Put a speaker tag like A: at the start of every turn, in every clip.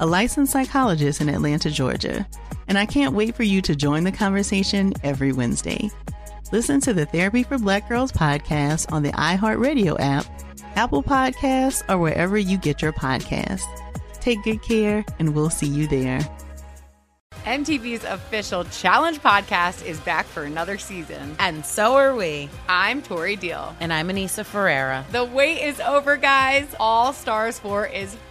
A: a licensed psychologist in Atlanta, Georgia and I can't wait for you to join the conversation every Wednesday. Listen to the Therapy for Black Girls podcast on the iHeartRadio app, Apple Podcasts, or wherever you get your podcasts. Take good care, and we'll see you there.
B: MTV's official Challenge podcast is back for another season.
C: And so are we.
B: I'm Tori Deal.
C: And I'm Anissa Ferreira.
B: The wait is over, guys. All Stars 4 is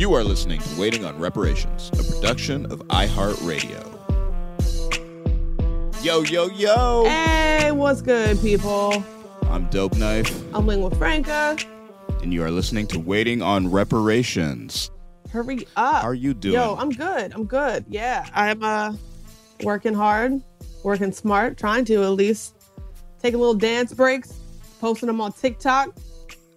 D: You are listening to Waiting on Reparations, a production of iHeartRadio. Yo, yo, yo.
E: Hey, what's good, people?
D: I'm Dope Knife.
E: I'm Lingua Franca.
D: And you are listening to Waiting on Reparations.
E: Hurry up.
D: How are you doing?
E: Yo, I'm good. I'm good. Yeah. I'm uh working hard, working smart, trying to at least take a little dance breaks, posting them on TikTok.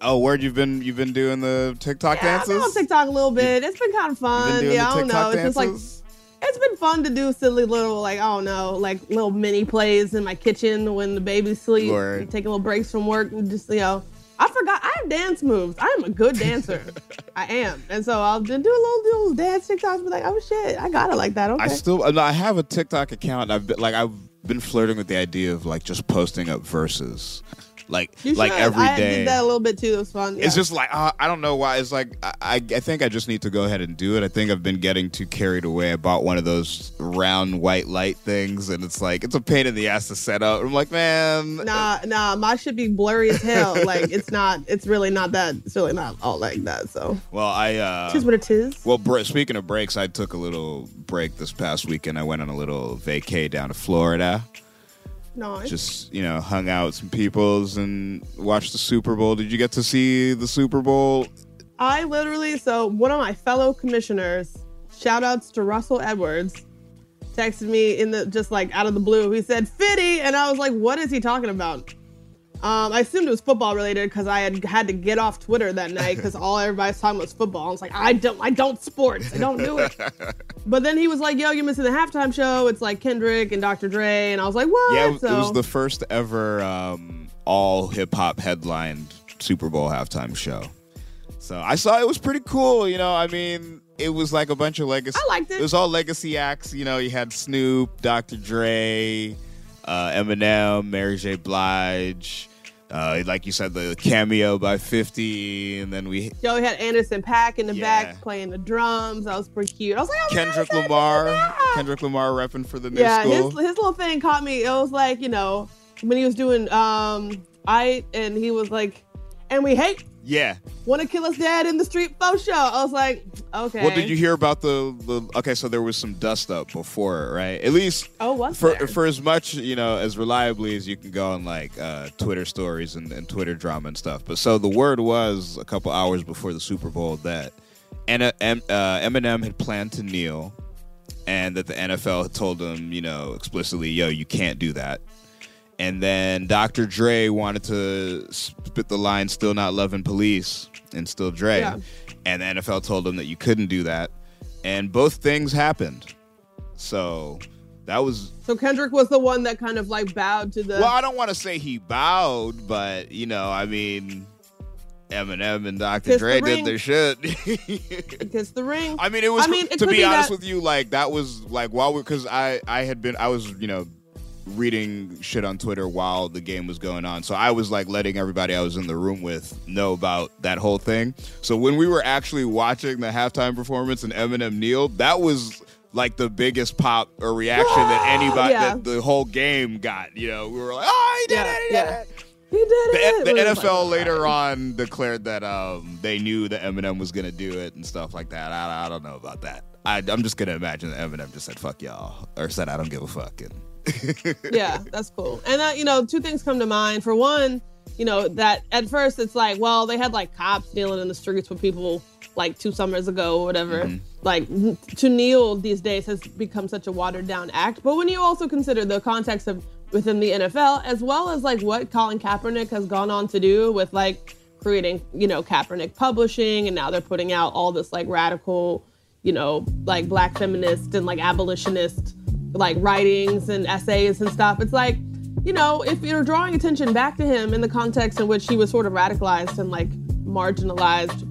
D: Oh, where you've been you've been doing the TikTok
E: yeah,
D: dances?
E: I've been on TikTok a little bit. It's been kind of fun. Yeah, I don't know. It's just like it's been fun to do silly little like I don't know like little mini plays in my kitchen when the baby's sleep, taking little breaks from work and just you know. I forgot I have dance moves. I am a good dancer. I am, and so I'll do a little, little dance TikToks. Be like, oh shit, I got it like that. Okay.
D: I still I have a TikTok account. I've been like I've been flirting with the idea of like just posting up verses like
E: you
D: like
E: should.
D: every
E: I
D: day.
E: did that a little bit too. It was fun. Yeah.
D: It's just like uh, I don't know why. It's like I, I I think I just need to go ahead and do it. I think I've been getting too carried away. I bought one of those round white light things, and it's like it's a pain in the ass to set up. I'm like, man,
E: nah, nah, my should be blurry as hell. like it's not. It's really not that. It's really not all like that. So
D: well, I uh,
E: tis what it is.
D: Well, br- speaking of breaks, I took a little break this past weekend. I went on a little vacay down to Florida.
E: Nice.
D: Just you know, hung out with some peoples and watched the Super Bowl. Did you get to see the Super Bowl?
E: I literally, so one of my fellow commissioners, shout outs to Russell Edwards, texted me in the just like out of the blue. He said Fitty, and I was like, what is he talking about? Um, I assumed it was football related because I had had to get off Twitter that night because all everybody's talking was football. I was like, I don't, I don't sports, I don't do it. but then he was like, Yo, you're missing the halftime show. It's like Kendrick and Dr. Dre, and I was like, What?
D: Yeah,
E: so,
D: it was the first ever um, all hip hop headlined Super Bowl halftime show. So I saw it was pretty cool. You know, I mean, it was like a bunch of legacy.
E: I liked it.
D: It was all legacy acts. You know, you had Snoop, Dr. Dre, uh, Eminem, Mary J. Blige. Uh, like you said, the cameo by 50, and then we.
E: Yo, we had Anderson .Paak in the yeah. back playing the drums. That was pretty cute. I was like, oh,
D: Kendrick Lamar. Kendrick Lamar repping for the new
E: yeah,
D: school.
E: his, his little thing caught me. It was like, you know, when he was doing um I and he was like, and we hate
D: yeah.
E: Want to kill us dad in the street faux show. I was like, okay.
D: Well, did you hear about the, the okay, so there was some dust up before, right? At least
E: Oh, was
D: for
E: there?
D: for as much, you know, as reliably as you can go on like uh, Twitter stories and, and Twitter drama and stuff. But so the word was a couple hours before the Super Bowl that and uh, Eminem had planned to kneel and that the NFL had told him, you know, explicitly, yo, you can't do that. And then Dr. Dre wanted to spit the line "Still not loving police" and "Still Dre,"
E: Yeah.
D: and the NFL told him that you couldn't do that. And both things happened. So that was
E: So Kendrick was the one that kind of like bowed to the.
D: well. I don't want to say he bowed, but you know, I mean, Eminem and Dr.
E: Kiss
D: Dre
E: the
D: did their shit.
E: Kiss the ring.
D: I mean, it was
E: I mean, it
D: to be,
E: be
D: honest
E: that-
D: with you, like that was like while we because I I had been I was you know reading shit on Twitter while the game was going on. So I was like letting everybody I was in the room with know about that whole thing. So when we were actually watching the halftime performance and Eminem kneeled, that was like the biggest pop or reaction that anybody
E: Yeah.
D: that the whole game got. You know, we were like, "Oh, he did
E: Yeah,
D: it! He did
E: yeah.
D: it!"
E: He did
D: The,
E: it.
D: the NFL
E: like,
D: later on declared that um, they knew that Eminem was going to do it and stuff like that. I, I don't know about that. I, I'm just going to imagine that Eminem just said "fuck y'all" or said "I don't give a fuck." And
E: yeah, that's cool. And that, you know, two things come to mind. For one, you know, that at first it's like, well, they had like cops kneeling in the streets with people like two summers ago or whatever.
D: Mm-hmm.
E: Like to kneel these days has become such a watered down act. But when you also consider the context of within the NFL, as well as like what Colin Kaepernick has gone on to do with like creating, you know, Kaepernick Publishing, and now they're putting out all this like radical, you know, like black feminist and like abolitionist like writings and essays and stuff. It's like, you know, if you're drawing attention back to him in the context in which he was sort of radicalized and like marginalized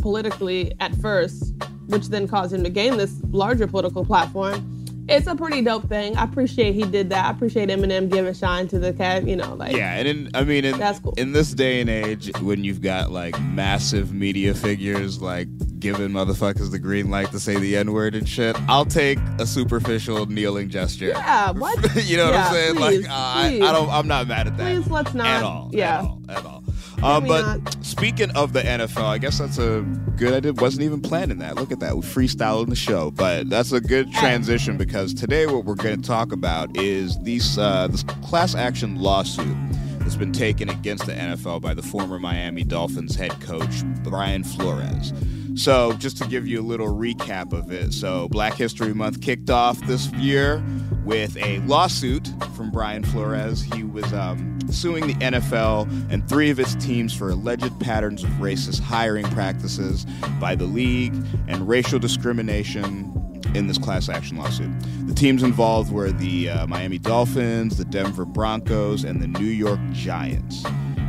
E: politically at first, which then caused him to gain this larger political platform. It's a pretty dope thing. I appreciate he did that. I appreciate Eminem giving shine to the cat, you know, like
D: yeah, and in, I mean, in,
E: That's cool.
D: in this day and age, when you've got like massive media figures like giving motherfuckers the green light to say the n word and shit, I'll take a superficial kneeling gesture.
E: Yeah, what?
D: you know what I'm saying?
E: please,
D: like, uh, I. I don't, I'm not mad at that.
E: Please let's not.
D: at all.
E: Yeah.
D: At all. At all. Um, but
E: not.
D: speaking of the NFL, I guess that's a good idea. Wasn't even planning that. Look at that. We freestyling the show. But that's a good transition because today what we're going to talk about is these uh, this class action lawsuit that's been taken against the NFL by the former Miami Dolphins head coach Brian Flores. So, just to give you a little recap of it, so Black History Month kicked off this year with a lawsuit from Brian Flores. He was um, suing the NFL and three of its teams for alleged patterns of racist hiring practices by the league and racial discrimination in this class action lawsuit. The teams involved were the uh, Miami Dolphins, the Denver Broncos, and the New York Giants.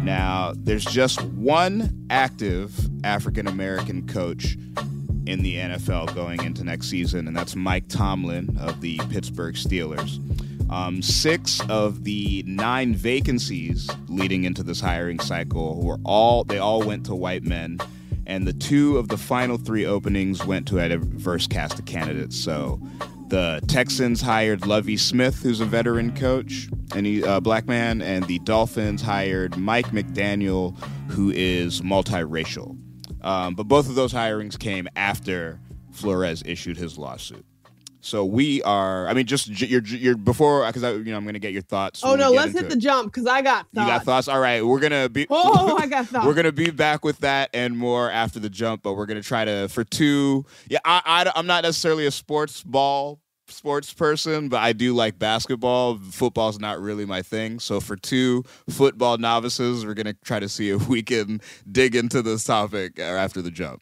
D: Now, there's just one active African American coach in the NFL going into next season, and that's Mike Tomlin of the Pittsburgh Steelers. Um, six of the nine vacancies leading into this hiring cycle were all they all went to white men, and the two of the final three openings went to a diverse cast of candidates. So the Texans hired Lovie Smith, who's a veteran coach, and he uh, black man, and the Dolphins hired Mike McDaniel, who is multiracial. Um, but both of those hirings came after Flores issued his lawsuit. So we are. I mean, just j- your your before because I you know I'm going to get your thoughts.
E: Oh no, let's hit
D: it.
E: the jump because I got
D: You
E: thoughts.
D: got thoughts? All right, we're gonna be.
E: Oh, I got thoughts.
D: We're gonna be back with that and more after the jump, but we're gonna try to for two. Yeah, I, I I'm not necessarily a sports ball sports person, but I do like basketball. Football's not really my thing. So for two football novices, we're gonna try to see if we can dig into this topic uh, after the jump.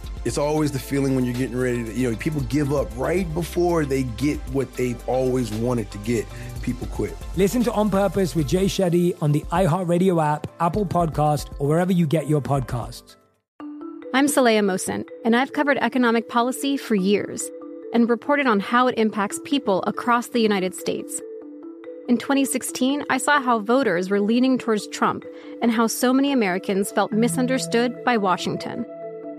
F: It's always the feeling when you're getting ready to, you know, people give up right before they get what they've always wanted to get. People quit.
G: Listen to On Purpose with Jay Shetty on the iHeartRadio app, Apple Podcast, or wherever you get your podcasts.
H: I'm Saleha Mohsin, and I've covered economic policy for years and reported on how it impacts people across the United States. In 2016, I saw how voters were leaning towards Trump and how so many Americans felt misunderstood by Washington.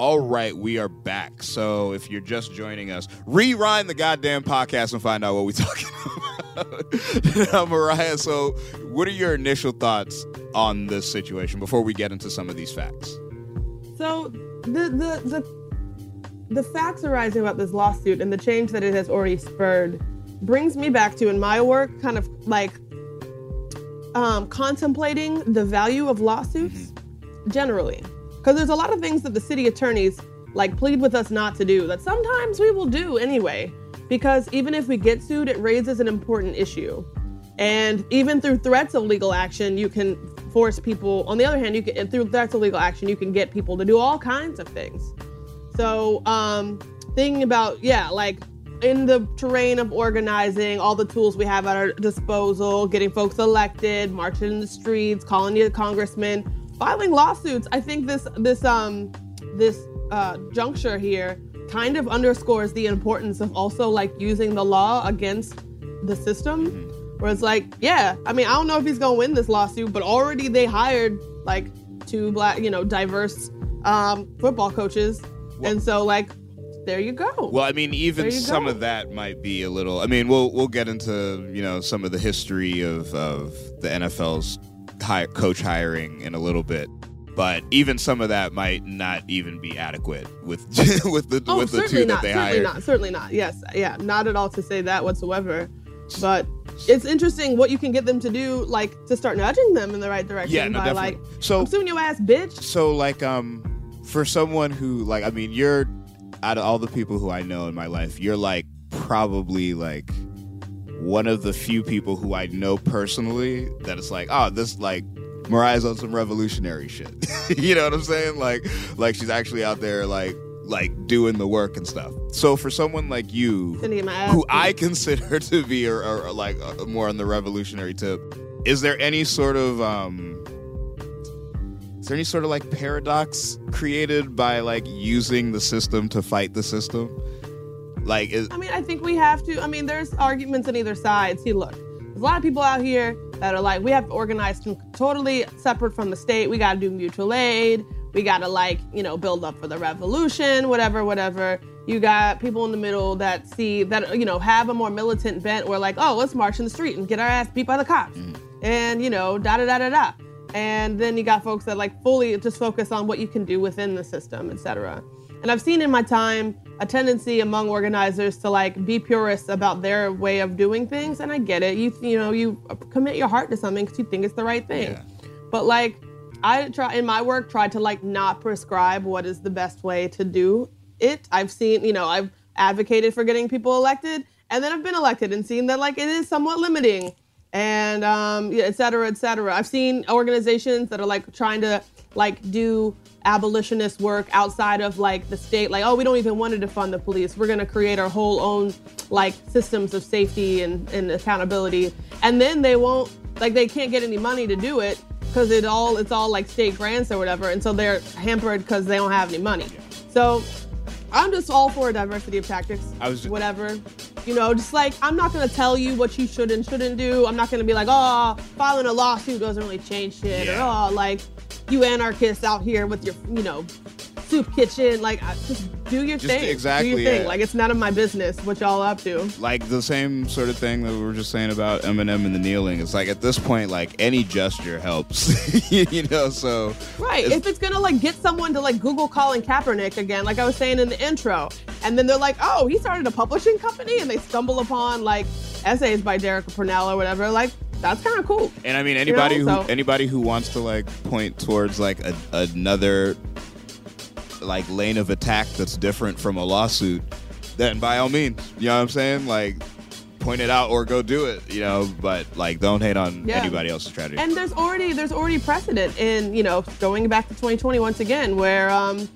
D: All right, we are back. So if you're just joining us, rewind the goddamn podcast and find out what we're talking about. now, Mariah, so what are your initial thoughts on this situation before we get into some of these facts?
E: So the the the the facts arising about this lawsuit and the change that it has already spurred brings me back to in my work kind of like um, contemplating the value of lawsuits mm-hmm. generally because there's a lot of things that the city attorneys like plead with us not to do that sometimes we will do anyway. Because even if we get sued, it raises an important issue. And even through threats of legal action, you can force people. On the other hand, you can through threats of legal action, you can get people to do all kinds of things. So, um, thinking about yeah, like in the terrain of organizing, all the tools we have at our disposal, getting folks elected, marching in the streets, calling a congressman, filing lawsuits. I think this this um this uh, juncture here kind of underscores the importance of also like using the law against the system. Where it's like, yeah, I mean, I don't know if he's gonna win this lawsuit, but already they hired like two black, you know, diverse um, football coaches, well, and so like there you go.
D: Well, I mean, even some go. of that might be a little. I mean, we'll we'll get into you know some of the history of of the NFL's hire, coach hiring in a little bit. But even some of that might not even be adequate with with the
E: oh,
D: with the two
E: not,
D: that they
E: certainly
D: hired.
E: Not, certainly not. Yes, yeah, not at all to say that whatsoever. But it's interesting what you can get them to do, like to start nudging them in the right direction
D: yeah, no,
E: by
D: definitely.
E: like,
D: so
E: I'm suing your ass, bitch.
D: So like, um, for someone who like, I mean, you're out of all the people who I know in my life, you're like probably like one of the few people who I know personally that it's like, oh, this like Mariah's on some revolutionary shit. you know what I'm saying? Like, like she's actually out there like like doing the work and stuff. So for someone like you, who I consider to be or, or like uh, more on the revolutionary tip, is there any sort of um, is there any sort of like paradox created by like using the system to fight the system? Like, is,
E: I mean, I think we have to. I mean, there's arguments on either side. See, look, there's a lot of people out here that are like, we have to organize totally separate from the state. We got to do mutual aid. We got to like, you know, build up for the revolution, whatever, whatever. You got people in the middle that see that, you know, have a more militant bent where like, oh, let's march in the street and get our ass beat by the cops. Mm-hmm. And, you know, da da da da da. And then you got folks that like fully just focus on what you can do within the system, etc. And I've seen in my time a tendency among organizers to like be purists about their way of doing things, and I get it. You you know you commit your heart to something because you think it's the right thing. Yeah. But like I try in my work try to like not prescribe what is the best way to do it. I've seen you know I've advocated for getting people elected, and then I've been elected and seen that like it is somewhat limiting and um, et cetera, et cetera. I've seen organizations that are like trying to like do abolitionist work outside of like the state like oh we don't even want to defund the police we're going to create our whole own like systems of safety and, and accountability and then they won't like they can't get any money to do it because it all it's all like state grants or whatever, and so they're hampered because they don't have any money. So I'm just all for a diversity of tactics.
D: I was just,
E: whatever. You know, just like I'm not gonna tell you what you should and shouldn't do. I'm not gonna be like, oh, filing a lawsuit doesn't really change shit,
D: Yeah.
E: or oh, like you anarchists out here with your, you know, soup kitchen. Like, I- just do your
D: Just
E: thing.
D: exactly,
E: Do your thing.
D: yeah.
E: Like, it's none of my business what y'all up to.
D: like the same sort of thing that we were just saying about Eminem and the kneeling. It's like at this point, like any gesture helps, you know. So
E: Right.
D: it's-
E: if it's gonna like get someone to like Google Colin Kaepernick again, like I was saying in the intro, and then they're like, oh, he started a publishing company, and they stumble upon like essays by Derecka Purnell or whatever. Like, that's kind of cool.
D: And I mean,
E: You
D: anybody
E: know,
D: who
E: so-
D: anybody who wants to like point towards like a, another like lane of attack that's different from a lawsuit, then by all means, you know what I'm saying? Like, point it out or go do it, you know. But like, don't hate on
E: Yeah.
D: anybody else's strategy.
E: And there's already there's already precedent in you know going back to 2020 once again where um,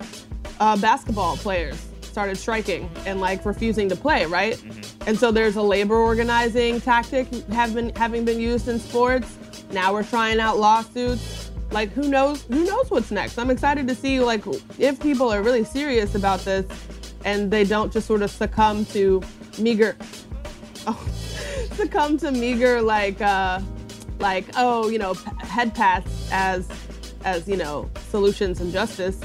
E: uh, basketball players started striking and like refusing to play, right? And so there's a labor organizing tactic have been having been used in sports. Now we're trying out lawsuits. Like who knows who knows what's next? I'm excited to see like if people are really serious about this and they don't just sort of succumb to meager oh, succumb to meager like uh like oh you know head pats as as you know solutions and justice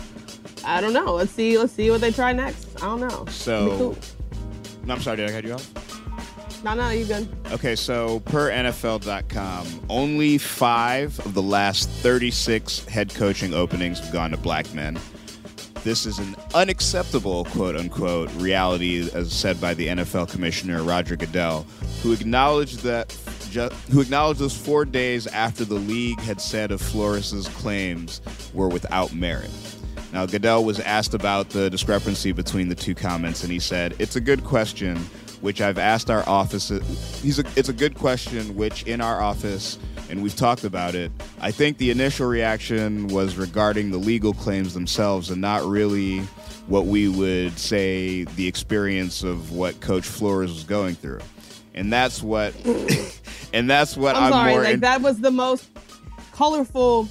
E: i don't know let's see let's see what they try next i don't know
D: so,
E: cool.
D: no, I'm sorry, did I cut you off?
E: No no you good
D: Okay, so per NFL.com, only five of the last 36 head coaching openings have gone to black men. This is an unacceptable, quote unquote, reality, as said by the NFL commissioner Roger Goodell, who acknowledged that. Who acknowledged this four days after the league had said of Flores's claims were without merit. Now, Goodell was asked about the discrepancy between the two comments, and he said, It's a good question, which I've asked our office. He's a, it's a good question, which in our office, and we've talked about it. I think the initial reaction was regarding the legal claims themselves and not really what we would say the experience of what Coach Flores was going through. And that's what. and that's what
E: i'm,
D: I'm,
E: sorry
D: more
E: like
D: in-
E: that was the most colorful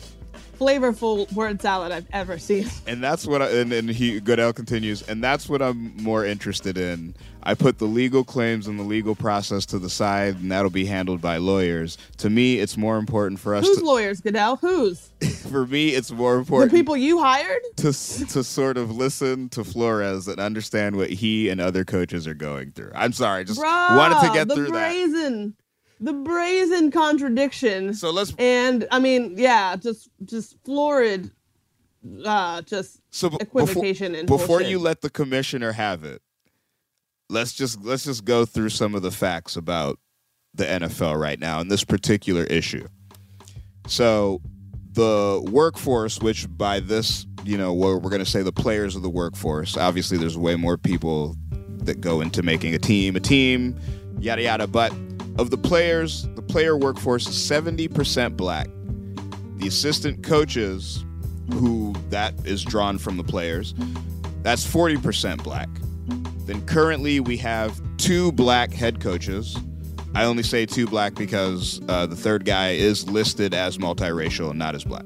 E: flavorful word salad i've ever seen
D: and that's what I, and, and he Goodell continues and that's what I'm more interested in I put the legal claims and the legal process to the side and that'll be handled by lawyers to me it's more important for us
E: whose
D: to
E: lawyers goodell whose
D: for me it's more important.
E: the people you hired
D: to to sort of listen to Flores and understand what he and other coaches are going through I'm sorry just
E: Bruh,
D: wanted to get
E: the
D: through that
E: brazen, The brazen contradiction.
D: So let's
E: and I mean, yeah, just just florid, uh, just
D: so b-
E: equivocation
D: before,
E: and
D: before
E: bullshit.
D: you let the commissioner have it let's just let's just go through some of the facts about the NFL right now and this particular issue. So the workforce which by this you know we're, we're going to say the players of the workforce obviously there's way more people that go into making a team a team yada yada. But of the players the player workforce is 70% black. The assistant coaches who that is drawn from the players that's 40% black then currently we have two black head coaches. I only say two black because uh, the third guy is listed as multiracial and not as black.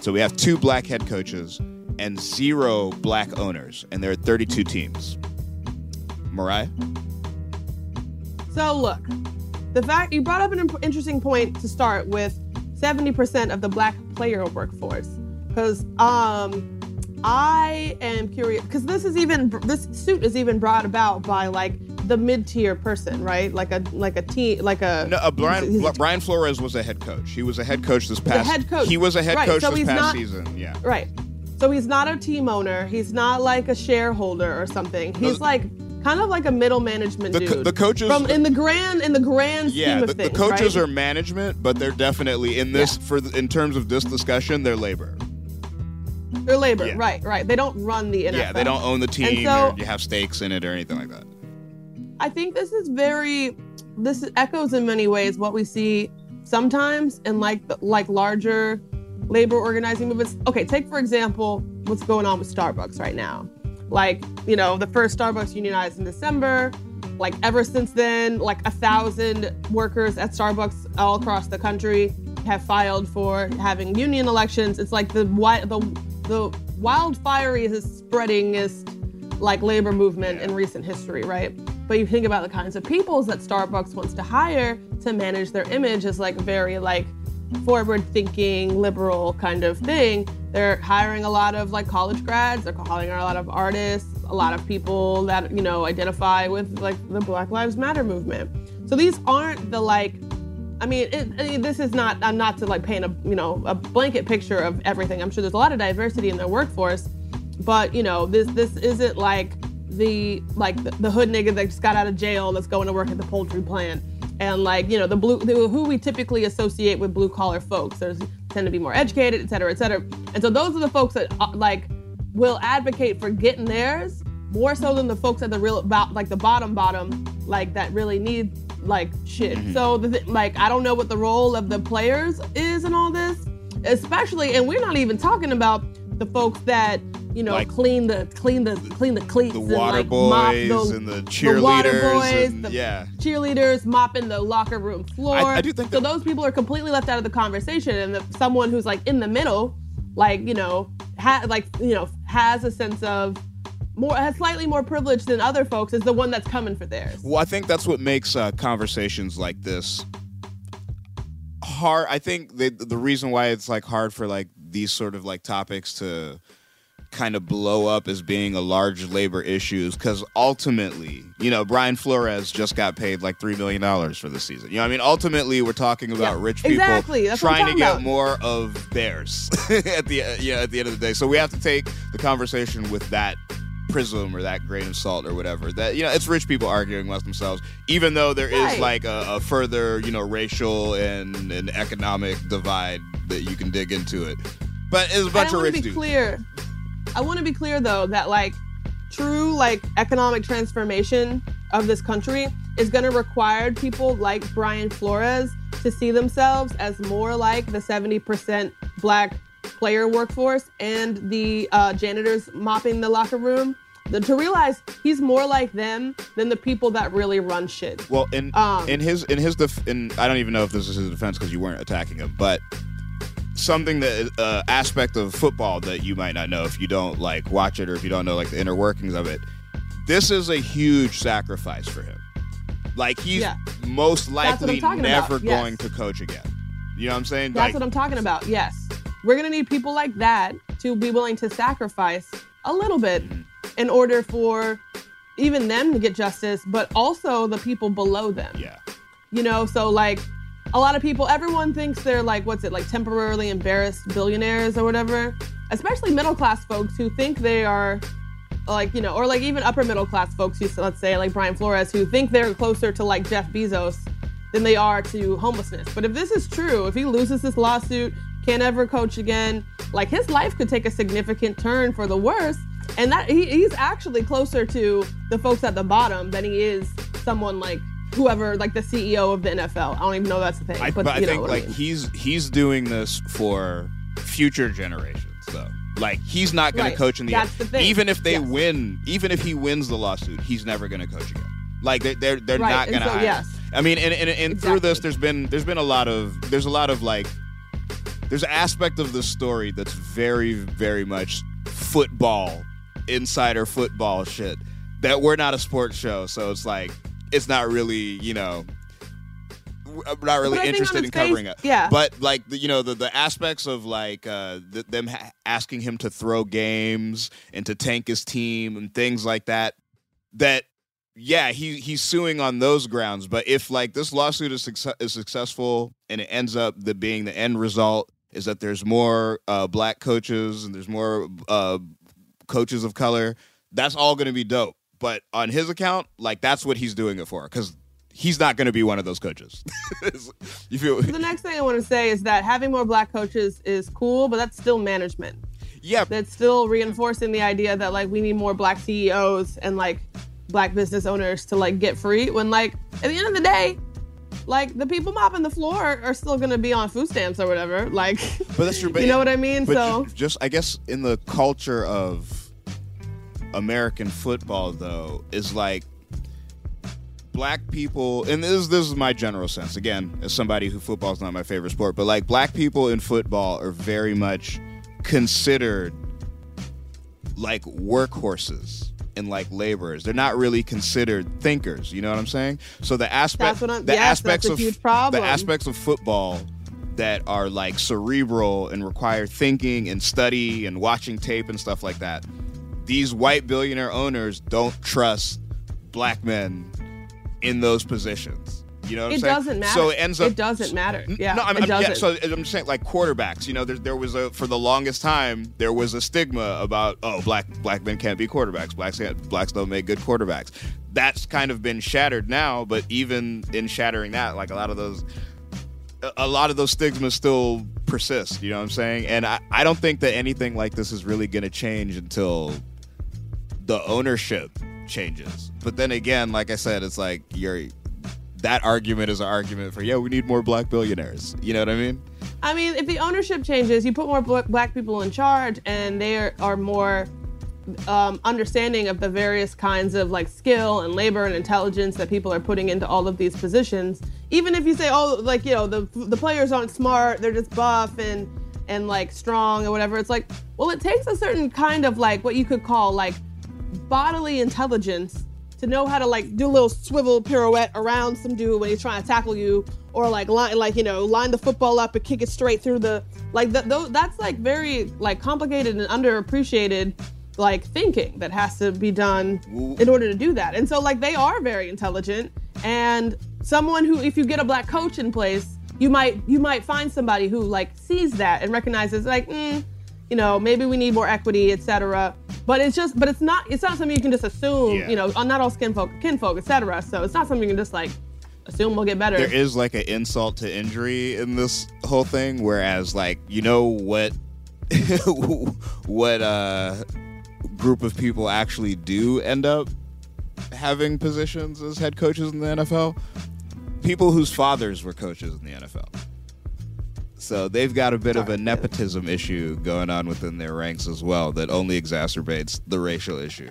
D: So we have two black head coaches and zero black owners and there are 32 teams. Mariah?
E: So look, the fact you brought up an interesting point to start with 70% of the black player workforce. Because um I am curious because this is even this suit is even brought about by like the mid-tier person, right? Like a like a team like a
D: no, uh, Brian,
E: he's a-
D: Brian Flores was a head coach. He was a head coach this past.
E: head coach.
D: He was a head
E: Right,
D: coach
E: so
D: this
E: he's
D: past
E: not-
D: season. Yeah.
E: Right. So he's not a team owner. He's not like a shareholder or something. He's like kind of like a middle management
D: The
E: dude.
D: the coaches-
E: from in the grand in the grand
D: Yeah,
E: scheme of
D: the, the coaches
E: right?
D: are management, but they're definitely in this for the, in terms of this discussion, they're labor.
E: They're labor.
D: Yeah.
E: Right. Right. They don't run the NFL.
D: Yeah, they don't own the team.
E: so-
D: or you have stakes in it or anything like that.
E: I think this is very this echoes in many ways what we see sometimes in like like larger labor organizing movements. Okay, take for example what's going on with Starbucks right now. Like, you know, the first Starbucks unionized in December, Like ever since then, like a thousand workers at Starbucks all across the country have filed for having union elections. It's like the wi- the wildfire is the wildfiriest spreadingest like labor movement in recent history, right? But you think about the kinds of peoples that Starbucks wants to hire to manage their image as like very like forward thinking liberal kind of thing. They're hiring a lot of like college grads, they're hiring a lot of artists, a lot of people that, you know, identify with like the Black Lives Matter movement. So these aren't the like I mean, it, I mean, this is not. I'm not to like paint a you know a blanket picture of everything. I'm sure there's a lot of diversity in their workforce, but you know this this isn't like the like the, the hood nigga that just got out of jail that's going to work at the poultry plant and like you know the blue the, who we typically associate with blue collar folks. There's tend to be more educated, et cetera, et cetera. And so those are the folks that uh, like will advocate for getting theirs more so than the folks at the real about like the bottom bottom like that really need like shit.
D: Mm-hmm.
E: So the, th- like I don't know what the role of the players is in all this, especially and we're not even talking about the folks that you know
D: Like-
E: clean the clean the clean the cleats
D: The
E: and
D: water
E: like mop
D: boys
E: the,
D: and the
E: the water
D: cheerleaders
E: boys,
D: and-
E: the
D: yeah.
E: cheerleaders mopping the locker room floor.
D: I do think
E: so. Those people are completely left out of the conversation, and the, someone who's like in the middle, like you know, ha- like you know, has a sense of more, has slightly more privilege than other folks, is the one that's coming for theirs.
D: Well, I think that's what makes uh, conversations like this hard. I think the the reason why it's like hard for like these sort of like topics to kind of blow up as being a large labor issue because ultimately, you know, Brian Flores just got paid like three million dollars for the season. You know, I mean, ultimately, we're talking about
E: Yeah,
D: rich people
E: exactly. That's what I'm
D: trying to get
E: about.
D: more of theirs at the yeah at the end of the day. So we have to take the conversation with that prism or that grain of salt or whatever. That you know, it's rich people arguing amongst themselves, even though there is
E: Right.
D: like a, a further you know racial and, and economic divide that you can dig into it. But it's a bunch of rich
E: be
D: dudes.
E: clear. I want to be clear though that like true like economic transformation of this country is going to require people like Brian Flores to see themselves as more like the 70% black player workforce and the uh, janitors mopping the locker room. The, to realize he's more like them than the people that really run shit.
D: Well, in
E: Um,
D: in his in his def- in I don't even know if this is his defense because you weren't attacking him, but something that uh, aspect of football that you might not know if you don't like watch it or if you don't know like the inner workings of it. This is a huge sacrifice for him. Like he's
E: Yeah.
D: most likely never
E: yes.
D: going to coach again. You know what I'm saying?
E: That's
D: like,
E: what I'm talking about. Yes. We're going to need people like that to be willing to sacrifice a little bit mm-hmm. in order for even them to get justice, but also the people below them.
D: Yeah.
E: You know, so like a lot of people, everyone thinks they're like, what's it, like temporarily embarrassed billionaires or whatever, especially middle class folks who think they are like, you know, or like even upper middle class folks, who, let's say like Brian Flores, who think they're closer to like Jeff Bezos than they are to homelessness. But if this is true, if he loses this lawsuit, can't ever coach again, like his life could take a significant turn for the worse. And that he, he's actually closer to the folks at the bottom than he is someone like whoever, like the CEO of the NFL. I don't even know that's the thing.
D: I,
E: but,
D: but I think like
E: I mean.
D: he's he's doing this for future generations though. Like he's not going
E: Right.
D: to coach in the,
E: That's the thing.
D: even if they
E: Yes.
D: win, even if he wins the lawsuit, he's never going to coach again. Like they, they're they're
E: Right,
D: not going to
E: so, yes.
D: I mean, and and, and through this,
E: Exactly.
D: there's been there's been a lot of there's a lot of like there's an aspect of the story that's very very much football insider football shit that we're not a sports show, so it's like it's not really you know I'm not really
E: But I think on
D: interested in
E: its face-
D: covering it.
E: yeah.
D: But like you know the the aspects of like uh the, them ha- asking him to throw games and to tank his team and things like that that yeah, he he's suing on those grounds, but if like this lawsuit is is successful and it ends up the being the end result is that there's more uh, black coaches and there's more uh, coaches of color, that's all going to be dope. But on his account, like that's what he's doing it for because he's not going to be one of those coaches. you feel?
E: the next thing I want to say is that having more black coaches is cool, but that's still management.
D: Yeah.
E: That's still reinforcing the idea that like we need more black CEOs and like black business owners to like get free when like at the end of the day, like the people mopping the floor are still gonna be on food stamps or whatever. Like
D: But that's true. But
E: you know what I mean? So
D: just I guess in the culture of American football, though, is like black people, and this is, this is my general sense. Again, as somebody who football's not my favorite sport, but like black people in football are very much considered like workhorses and like laborers. They're not really considered thinkers. You know what I'm saying? So the aspect,
E: That's what I'm-
D: the
E: yes,
D: aspects of the aspects of football that are like cerebral and require thinking and study and watching tape and stuff like that. These white billionaire owners don't trust black men in those positions. You know what I'm
E: It
D: saying?
E: doesn't matter.
D: So it ends up
E: It doesn't matter. Yeah,
D: no, I'm,
E: it
D: I'm- yeah,
E: doesn't.
D: so I'm just saying, like quarterbacks. You know, there, there was a for the longest time there was a stigma about oh black black men can't be quarterbacks. Blacks can't, blacks don't make good quarterbacks. That's kind of been shattered now. But even in shattering that, like a lot of those, a- a lot of those stigmas still persist. You know what I'm saying? And I, I don't think that anything like this is really going to change until the ownership changes. But then again, like I said, it's like you're that argument is an argument for yeah, we need more black billionaires. You know what I mean?
E: I mean, if the ownership changes, you put more black people in charge, and they are, are more um, understanding of the various kinds of like skill and labor and intelligence that people are putting into all of these positions. Even if you say, oh, like you know, the the players aren't smart, they're just buff and and like strong or whatever. It's like, well, it takes a certain kind of like what you could call like bodily intelligence to know how to like do a little swivel pirouette around some dude when he's trying to tackle you, or like line like you know line the football up and kick it straight through the like that. Th- that's like very like complicated and underappreciated like thinking that has to be done in order to do that. And so like they are very intelligent and someone who if you get a black coach in place, you might you might find somebody who like sees that and recognizes like mm, you know maybe we need more equity, etc. But it's just but it's not it's not something you can just assume.
D: Yeah.
E: You know, not all skin folk, kinfolk, etc. So it's not something you can just like assume will get better.
D: There is like an insult to injury in this whole thing, whereas like you know what what uh group of people actually do end up having positions as head coaches in the NFL? People whose fathers were coaches in the NFL. So they've got a bit of a nepotism issue going on within their ranks as well that only exacerbates the racial issue.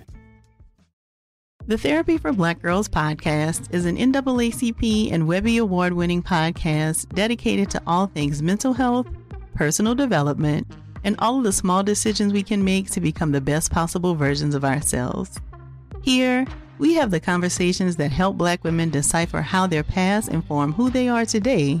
A: The Therapy for Black Girls podcast is an NAACP and Webby Award winning podcast dedicated to all things mental health, personal development, and all of the small decisions we can make to become the best possible versions of ourselves. Here, we have the conversations that help Black women decipher how their past inform who they are today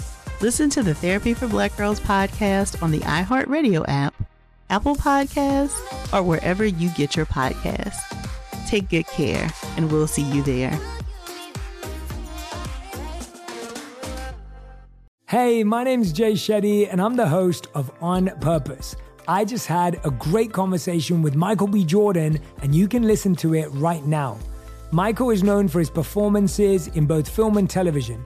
A: Listen to the Therapy for Black Girls podcast on the iHeartRadio app, Apple Podcasts, or wherever you get your podcasts. Take good care, and we'll see you there.
G: Hey, my name's Jay Shetty, and I'm the host of On Purpose. I just had a great conversation with Michael B. Jordan, and you can listen to it right now. Michael is known for his performances in both film and television.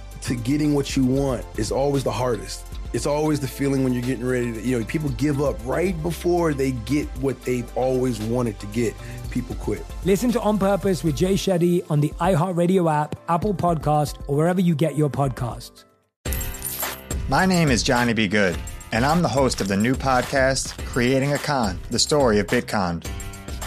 F: to getting what you want is always the hardest. It's always the feeling when you're getting ready to, you know, people give up right before they get what they've always wanted to get. People quit.
G: Listen to On Purpose with Jay Shetty on the iHeartRadio app, Apple Podcast, or wherever you get your podcasts.
I: My name is Johnny B. Good, and I'm the host of the new podcast, Creating a Con, the story of Bitcon.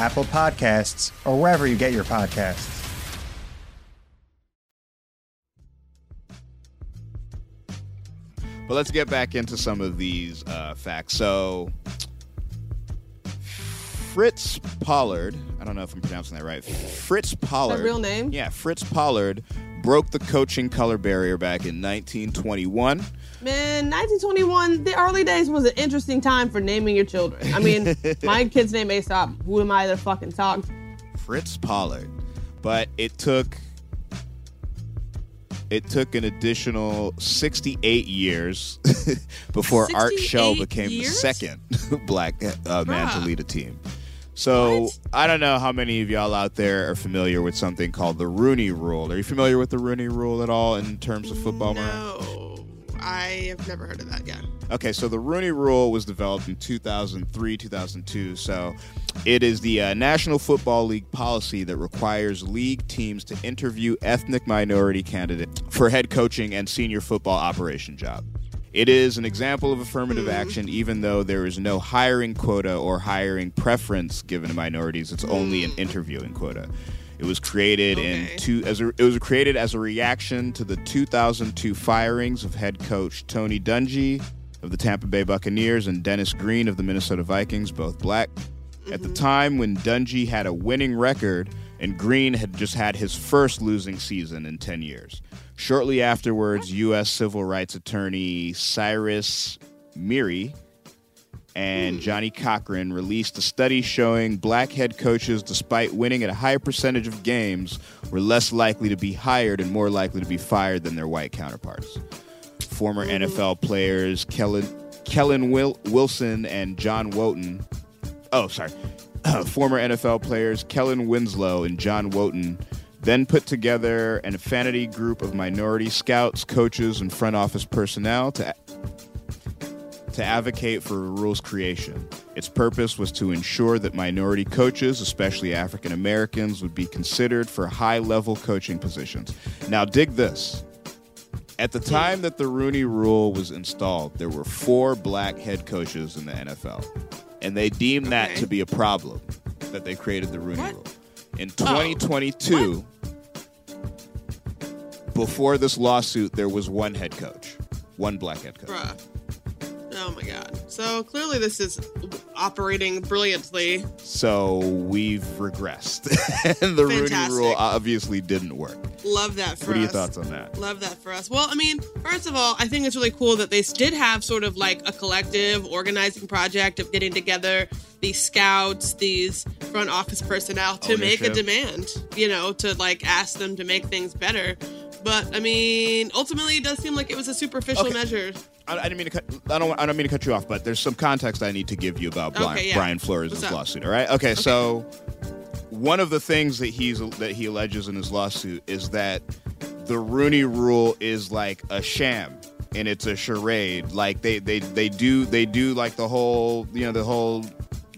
I: Apple Podcasts, or wherever you get your podcasts.
D: But let's get back into some of these uh, facts. So, Fritz Pollard, I don't know if I'm pronouncing that right. Fritz Pollard.
E: real name?
D: Yeah, Fritz Pollard broke the coaching color barrier back in 1921.
E: Man, 1921, the early days was an interesting time for naming your children. I mean, my kid's name Aesop. Who am I to fucking talk?
D: Fritz Pollard. But it took it took an additional 68 years before Art Shell became
E: years?
D: the second black uh, man to lead a team. So I don't know how many of y'all out there are familiar with something called the Rooney Rule. Are you familiar with the Rooney Rule at all in terms of football? Mariah?
E: No, I have never heard of that. Yeah.
D: Okay, so the Rooney Rule was developed in 2003, 2002. So it is the uh, National Football League policy that requires league teams to interview ethnic minority candidates for head coaching and senior football operation job. It is an example of affirmative action, even though there is no hiring quota or hiring preference given to minorities. It's only an hmm. interviewing quota. It was created in two as a, it was created as a reaction to the 2002 firings of head coach Tony Dungy of the Tampa Bay Buccaneers and Dennis Green of the Minnesota Vikings, both black. At the mm-hmm. time when Dungy had a winning record and Green had just had his first losing season in 10 years. Shortly afterwards, U.S. civil rights attorney Cyrus Mehri and hmm. Johnnie Cochran released a study showing black head coaches, despite winning at a higher percentage of games, were less likely to be hired and more likely to be fired than their white counterparts. Former hmm. NFL players Kellen, Kellen Wil- Wilson and John Wooten, oh, sorry, former NFL players Kellen Winslow and John Wooten then put together an affinity group of minority scouts, coaches, and front office personnel to to advocate for rules creation. Its purpose was to ensure that minority coaches, especially African Americans, would be considered for high level coaching positions. Now, dig this. At the time that the Rooney Rule was installed, there were four black head coaches in the NFL. And they deemed that to be a problem that they created the Rooney Rule. In 2022, before this lawsuit, there was one head coach, one black head coach.
E: Bruh. Oh my god. So clearly this is operating brilliantly.
D: So we've regressed. and the Rooney Rule obviously didn't work.
E: Love that for
D: What are your
E: us.
D: thoughts on that?
E: Love that for us. Well, I mean, first of all, I think it's really cool that they did have sort of like a collective organizing project of getting together these scouts, these front office personnel to make a demand, you know, to like ask them to make things better. But I mean, ultimately, it does seem like it was a superficial
D: Okay.
E: measure.
D: I, I didn't mean to cut. I don't. I don't mean to cut you off, but there's some context I need to give you about Brian,
E: Okay, yeah.
D: Brian Flores' lawsuit. All right. Okay, So one of the things that he's that he alleges in his lawsuit is that the Rooney Rule is like a sham and it's a charade. Like they they they do they do like the whole you know the whole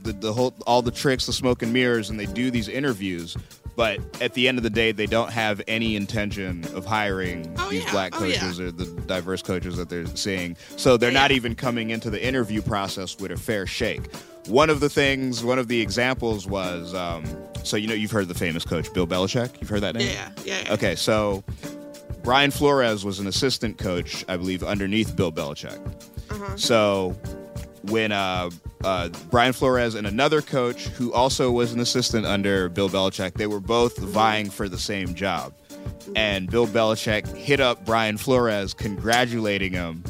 D: the, the whole all the tricks, the smoke and mirrors, and they do these interviews. But at the end of the day, they don't have any intention of hiring these black
E: Oh, yeah.
D: coaches or the diverse coaches that they're seeing. So they're not even coming into the interview process with a fair shake. One of the things, one of the examples was, um, so you know, you've heard the famous coach Bill Belichick. You've heard that name?
E: Yeah, yeah. yeah.
D: Okay, so Brian Flores was an assistant coach, I believe, underneath Bill Belichick.
E: Uh-huh.
D: So when uh, uh, Brian Flores and another coach who also was an assistant under Bill Belichick, they were both vying for the same job. And Bill Belichick hit up Brian Flores, congratulating him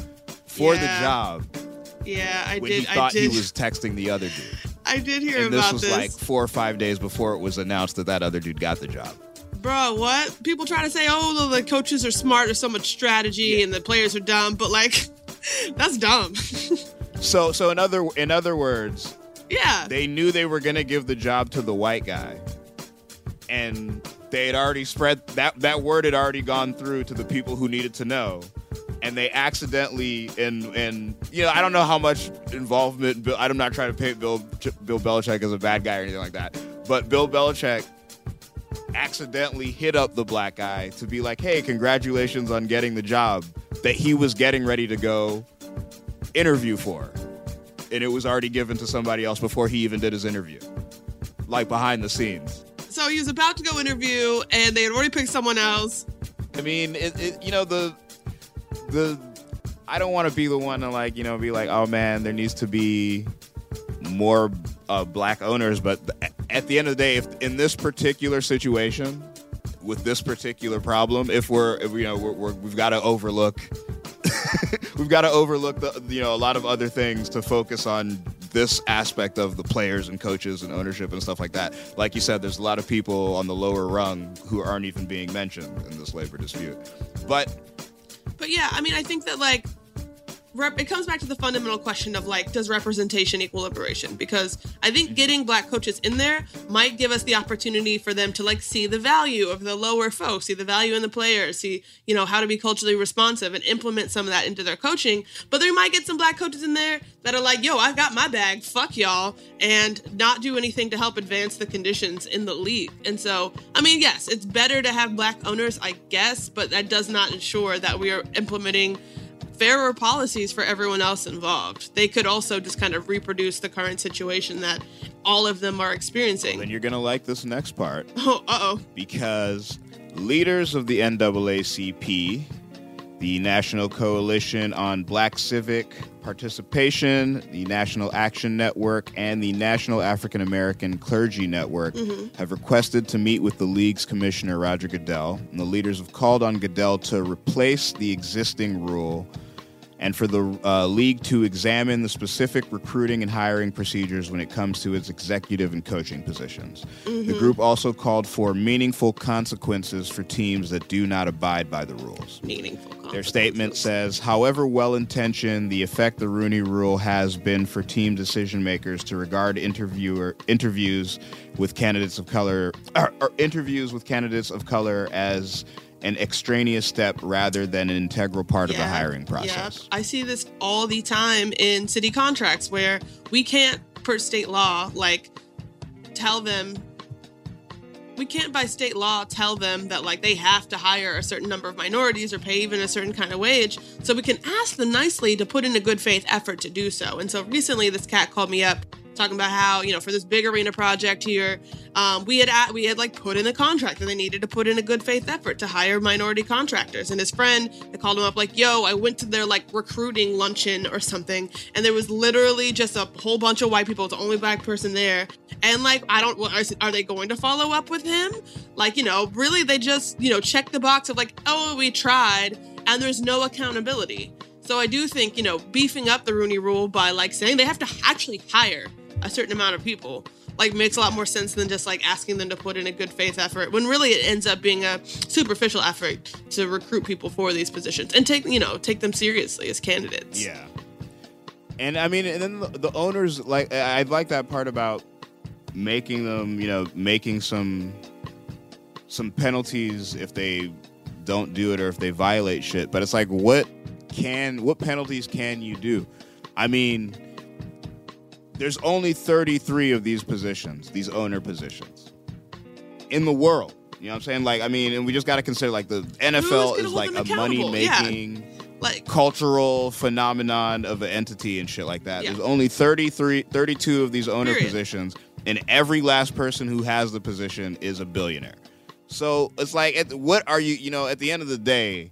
D: for the job
E: Yeah, I
D: when
E: did.
D: he thought
E: did.
D: he was texting the other dude.
E: I did hear
D: and this
E: about
D: was
E: this.
D: like four or five days before it was announced that that other dude got the job.
E: Bro, what? People try to say, oh, the coaches are smart, there's so much strategy, and the players are dumb, but like, that's dumb.
D: So so in other in other words,
E: yeah.
D: they knew they were gonna give the job to the white guy, and they had already spread that that word had already gone through to the people who needed to know, and they accidentally and and you know I don't know how much involvement. Bill, I'm not trying to paint Bill Bill Belichick as a bad guy or anything like that, but Bill Belichick accidentally hit up the black guy to be like, "Hey, congratulations on getting the job that he was getting ready to go interview for." And it was already given to somebody else before he even did his interview. Like behind the scenes.
E: So he was about to go interview, and they had already picked someone else.
D: I mean, it, it you know the the I don't want to be the one to like, you know, be like, "Oh man, there needs to be more uh, black owners," but at the end of the day, if in this particular situation with this particular problem, if we're, if, you know, we're, we're, we've got to overlook, we've got to overlook the, you know, a lot of other things to focus on this aspect of the players and coaches and ownership and stuff like that. Like you said, there's a lot of people on the lower rung who aren't even being mentioned in this labor dispute. But
E: But yeah, I mean, I think that like rep- it comes back to the fundamental question of like, does representation equal liberation? Because I think getting black coaches in there might give us the opportunity for them to like see the value of the lower folks, see the value in the players, see you know how to be culturally responsive and implement some of that into their coaching. But they might get some black coaches in there that are like, yo, I've got my bag, fuck y'all, and not do anything to help advance the conditions in the league. And so, I mean, yes, it's better to have black owners, I guess, but that does not ensure that we are implementing fairer policies for everyone else involved. They could also just kind of reproduce the current situation that all of them are experiencing.
D: then you're gonna like this next part.
E: Oh, uh oh.
D: because leaders of the NAACP, the National Coalition on Black Civic Participation, the National Action Network, and the National African American Clergy Network
J: Mhm.
D: have requested to meet with the league's commissioner, Roger Goodell. And the leaders have called on Goodell to replace the existing rule and for the uh, league to examine the specific recruiting and hiring procedures when it comes to its executive and coaching positions. The
J: Mhm.
D: group also called for meaningful consequences for teams that do not abide by the rules.
E: Meaningful
D: Their statement says, however well intentioned the effect the Rooney Rule has been for team decision makers to regard interviewer interviews with candidates of color or, or interviews with candidates of color as an extraneous step rather than an integral part of the hiring process.
E: Yep. I see this all the time in city contracts where we can't, per state law, like tell them. We can't, by state law, tell them that like they have to hire a certain number of minorities or pay even a certain kind of wage. So we can ask them nicely to put in a good faith effort to do so. And so recently, this cat called me up talking about how you know for this big arena project here um, we had we had like put in a contract that they needed to put in a good faith effort to hire minority contractors. And his friend they called him up like yo i went to their like recruiting luncheon or something and there was literally just a whole bunch of white people the only black person there and like i don't are, are they going to follow up with him? Like you know really they just you know check the box of like oh we tried and there's no accountability. So I do think, you know, beefing up the Rooney rule by like saying they have to actually hire a certain amount of people like makes a lot more sense than just like asking them to put in a good faith effort when really it ends up being a superficial effort to recruit people for these positions and take, you know, take them seriously as candidates.
D: Yeah. And I mean, and then the, owners like I like that part about making them, you know, making some some penalties if they don't do it or if they violate shit. But it's like, what can what penalties can you do? I mean, there's only 33 of these positions, these owner positions in the world. You know what I'm saying? Like, I mean, and we just got to consider like the NFL is like a money
E: accountable? Yeah.
D: making
E: Like
D: cultural phenomenon of an entity and shit like that.
E: Yeah.
D: There's only 33, 32 of these owner
E: Period.
D: positions, and every last person who has the position is a billionaire. So it's like, at, what are you? You know, at the end of the day,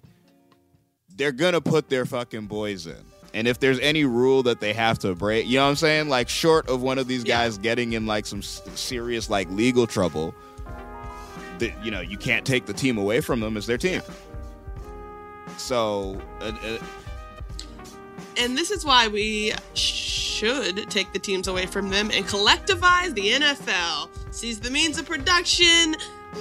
D: they're gonna put their fucking boys in. And if there's any rule that they have to break, you know what I'm saying? Like, short of one of these guys getting in like some serious like legal trouble, that you know you can't take the team away from them. as their team. So, uh, uh,
E: And this is why we should take the teams away from them and collectivize the NFL. Seize the means of production,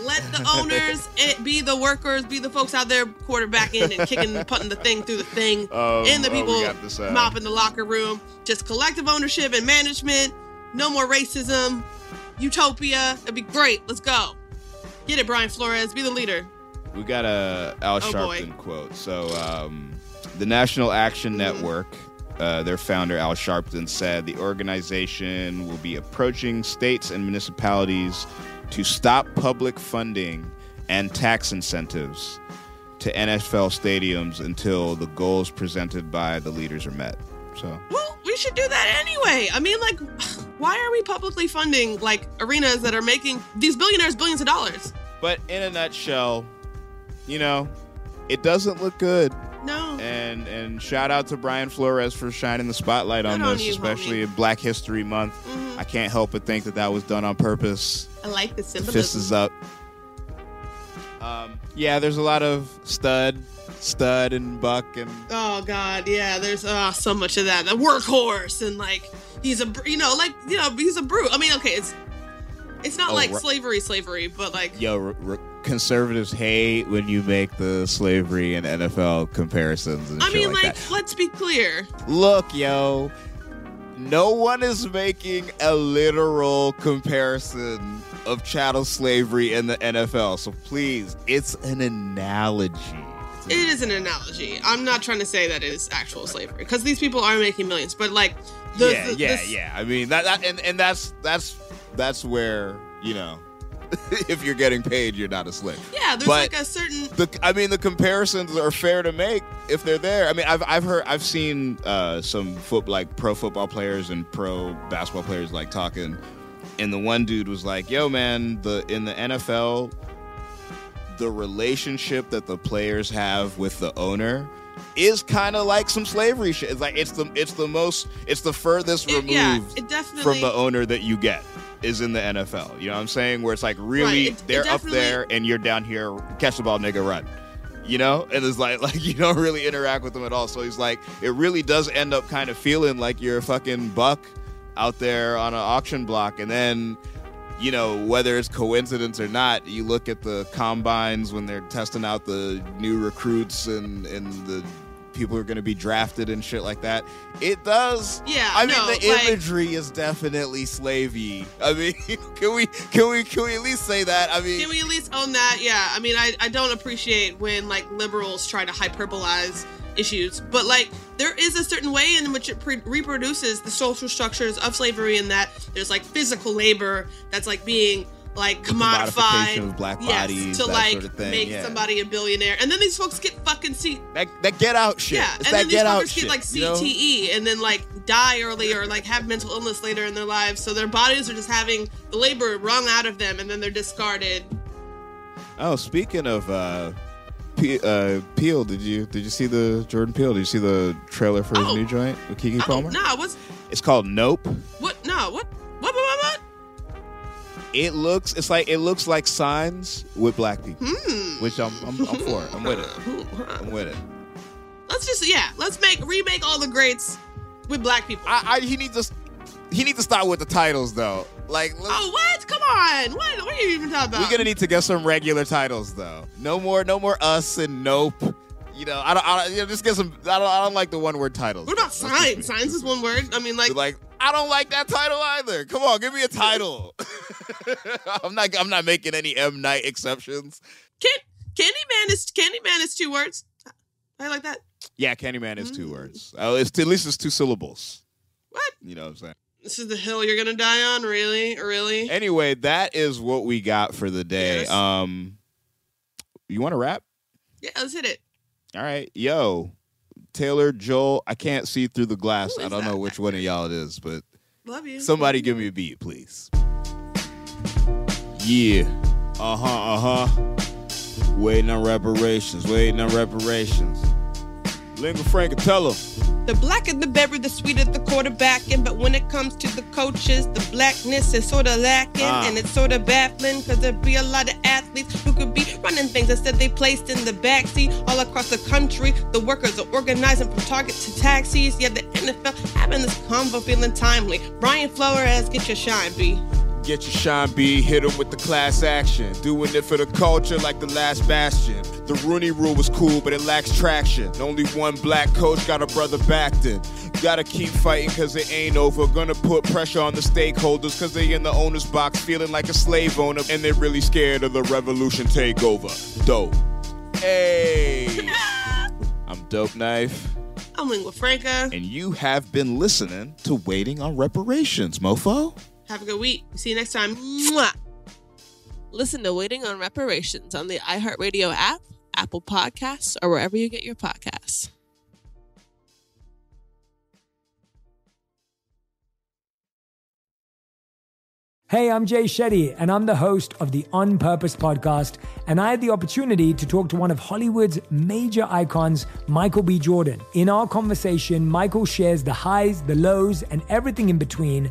E: let the owners it be the workers, be the folks out there quarterbacking and kicking and putting the thing through the thing,
D: Um,
E: and the
D: oh,
E: people
D: got this, uh,
E: mopping the locker room. Just collective ownership and management. No more racism. Utopia. It'd be great. Let's go. Get it, Brian Flores. Be the leader.
D: We got a Al
E: Oh, boy.
D: Sharpton quote. So, um, the National Action
E: Mm-hmm.
D: Network, uh, their founder Al Sharpton said the organization will be approaching states and municipalities to stop public funding and tax incentives to NFL stadiums until the goals presented by the leaders are met. So,
E: Well, we should do that anyway. I mean, like, why are we publicly funding like arenas that are making these billionaires billions of dollars?
D: but in a nutshell, you know, it doesn't look good.
E: No.
D: And and shout out to Brian Flores for shining the spotlight on
E: Good on
D: this,
E: you,
D: especially in Black History Month. I can't help but think that that was done on purpose.
E: I like the symbolism.
D: fist is up. Um, yeah, there's a lot of stud, stud, and buck, and
E: Oh God, yeah. There's uh, so much of that. The workhorse and like he's a you know like you know he's a brute. I mean, okay, it's it's not
D: Oh,
E: like slavery, slavery, but like
D: yo, r- r- conservatives hate when you make the slavery and NFL comparisons and
E: I mean,
D: like
E: like let's be clear.
D: Look, yo, no one is making a literal comparison of chattel slavery in the NFL. So please, it's an analogy.
E: It is an analogy. I'm not trying to say that it is actual slavery because these people are making millions, but like the,
D: yeah,
E: the-
D: yeah,
E: this-
D: yeah. I mean that, that and, and that's that's that's where you know if you're getting paid, you're not a slave.
E: Yeah, there's
D: But
E: like a certain
D: the I mean the comparisons are fair to make if they're there. I mean I've I've heard I've seen uh, some foot like pro football players and pro basketball players like talking, and the one dude was like, "Yo, man, the in the NFL, the relationship that the players have with the owner." Is kind of like some slavery shit. It's like it's the it's the most it's the furthest
E: It-
D: removed
E: yeah,
D: from the owner that you get is in the NFL. You know what I'm saying? Where it's like really
E: Right, it- it
D: they're up there and you're down here, catch the ball, nigga, run. You know, and it's like like you don't really interact with them at all. So he's like, it really does end up kind of feeling like you're a fucking buck out there on an auction block, and then. You know, whether it's coincidence or not, you look at the combines when they're testing out the new recruits and, and the people are going to be drafted and shit like that. It does.
E: Yeah,
D: I mean,
E: no,
D: the
E: like-
D: imagery is definitely slavey. I mean, can we can we can we at least say that? I mean,
E: Can we at least own that? Yeah. I mean, I, I don't appreciate when like liberals try to hyperbolize issues, but like there is a certain way in which it pre- reproduces the social structures of slavery, in that there's like physical labor that's like being like
D: The
E: commodified
D: black
E: yes, to like
D: sort of
E: make
D: yeah.
E: somebody a billionaire, and then these folks get fucking see
D: that, that get out shit.
E: yeah,
D: It's
E: and
D: that
E: then these
D: get out
E: fuckers
D: shit.
E: get like
D: you know?
E: CTE and then like die early or like have mental illness later in their lives. So their bodies are just having the labor wrung out of them and then they're discarded.
D: Oh, speaking of uh, P- uh, Peele, did you did you see the Jordan Peele? Did you see the trailer for his
E: Oh.
D: new joint with Keke Palmer?
E: Nah, what's
D: It's called Nope.
E: what? Nah? What? What? What?
D: It looks it's like it looks like signs with black people,
E: Hmm.
D: which I'm I'm, I'm for. I'm with it. I'm with it.
E: Let's just yeah, let's make remake all the greats with black people.
D: I, I he needs to he needs to start with the titles though. Like
E: oh what? Come on! What? What are you even talking about?
D: We're gonna need to get some regular titles though. No more, no more us and nope. You know, I don't, I don't you know, just get some. I don't, I don't like the one word titles.
E: What about signs? Signs is one word. I mean, like,
D: like I don't like that title either. Come on, give me a title. I'm not, I'm not making any M Night exceptions.
E: Can, Candyman is Candyman is two words. I like that.
D: Yeah, Candyman is
E: Mm.
D: two words. Oh, it's at least it's two syllables.
E: What?
D: You know what I'm saying?
E: This is the hill you're gonna die on. Really? Really?
D: Anyway, that is what we got for the day.
E: Yes.
D: Um, you want to rap?
E: Yeah, let's hit it.
D: All right, yo, Taylor, Joel. I can't see through the glass. I don't know which one of y'all it is, but
E: Love you.
D: somebody give me a beat, please. Yeah. Uh huh. Uh huh. Waiting on reparations. Waiting on reparations. Lingua Francatella.
E: The blacker the berry, the sweeter the quarterbacking. But when it comes to the coaches, the blackness is sort of lacking.
D: Ah.
E: And it's sort of baffling because there'd be a lot of athletes who could be running things instead they placed in the backseat all across the country. The workers are organizing from Target to taxis. Yeah, the NFL having this convo feeling timely. Brian Flores, get your shine, B.
D: Get your shine B, hit him with the class action. Doing it for the culture like the last bastion. The Rooney rule was cool, but it lacks traction. Only one black coach got a brother backed in. Gotta keep fighting cause it ain't over. Gonna put pressure on the stakeholders cause they in the owner's box feeling like a slave owner and they're really scared of the revolution takeover. Dope. Hey! I'm Dope Knife.
E: I'm Lingua Franca.
D: And you have been listening to Waiting on Reparations, mofo.
E: Have a good week. See you next time. Mwah.
J: Listen to Waiting on Reparations on the iHeartRadio app, Apple Podcasts, or wherever you get your podcasts.
G: Hey, I'm Jay Shetty, and I'm the host of the On Purpose podcast. And I had the opportunity to talk to one of Hollywood's major icons, Michael B. Jordan. In our conversation, Michael shares the highs, the lows, and everything in between,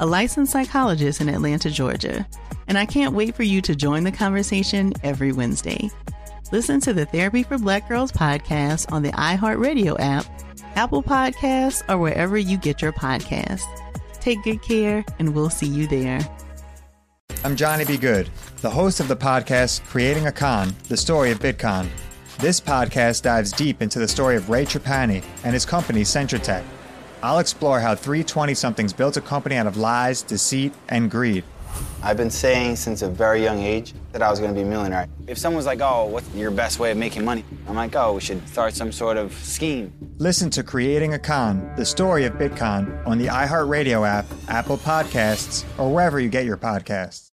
A: a licensed psychologist in Atlanta, Georgia, and I can't wait for you to join the conversation every Wednesday. Listen to the Therapy for Black Girls podcast on the iHeartRadio app, Apple Podcasts, or wherever you get your podcasts. Take good care, and we'll see you there.
I: I'm Johnny B. Good, the host of the podcast Creating a Con, the story of Bitcon. This podcast dives deep into the story of Ray Trapani and his company Centra Tech. I'll explore how three 20 somethings built a company out of lies, deceit, and greed.
K: I've been saying since a very young age that I was going to be a millionaire. If someone's like, oh, what's your best way of making money? I'm like, oh, we should start some sort of scheme.
I: Listen to Creating a Con, the story of Bitcoin, on the iHeartRadio app, Apple Podcasts, or wherever you get your podcasts.